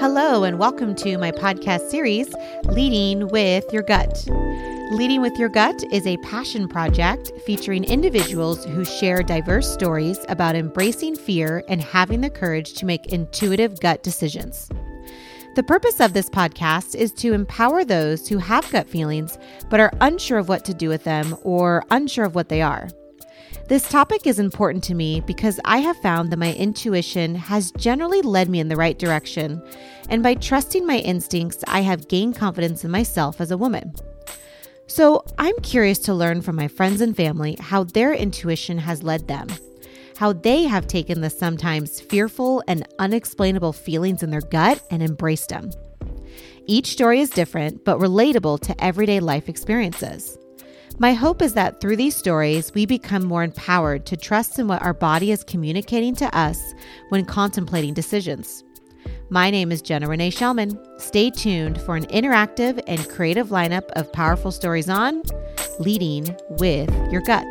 Hello, and welcome to my podcast series, Leading with Your Gut. Leading with Your Gut is a passion project featuring individuals who share diverse stories about embracing fear and having the courage to make intuitive gut decisions. The purpose of this podcast is to empower those who have gut feelings but are unsure of what to do with them or unsure of what they are. This topic is important to me because I have found that my intuition has generally led me in the right direction, and by trusting my instincts, I have gained confidence in myself as a woman. So, I'm curious to learn from my friends and family how their intuition has led them, how they have taken the sometimes fearful and unexplainable feelings in their gut and embraced them. Each story is different, but relatable to everyday life experiences. My hope is that through these stories, we become more empowered to trust in what our body is communicating to us when contemplating decisions. My name is Jenna Renee Shellman. Stay tuned for an interactive and creative lineup of powerful stories on leading with your gut.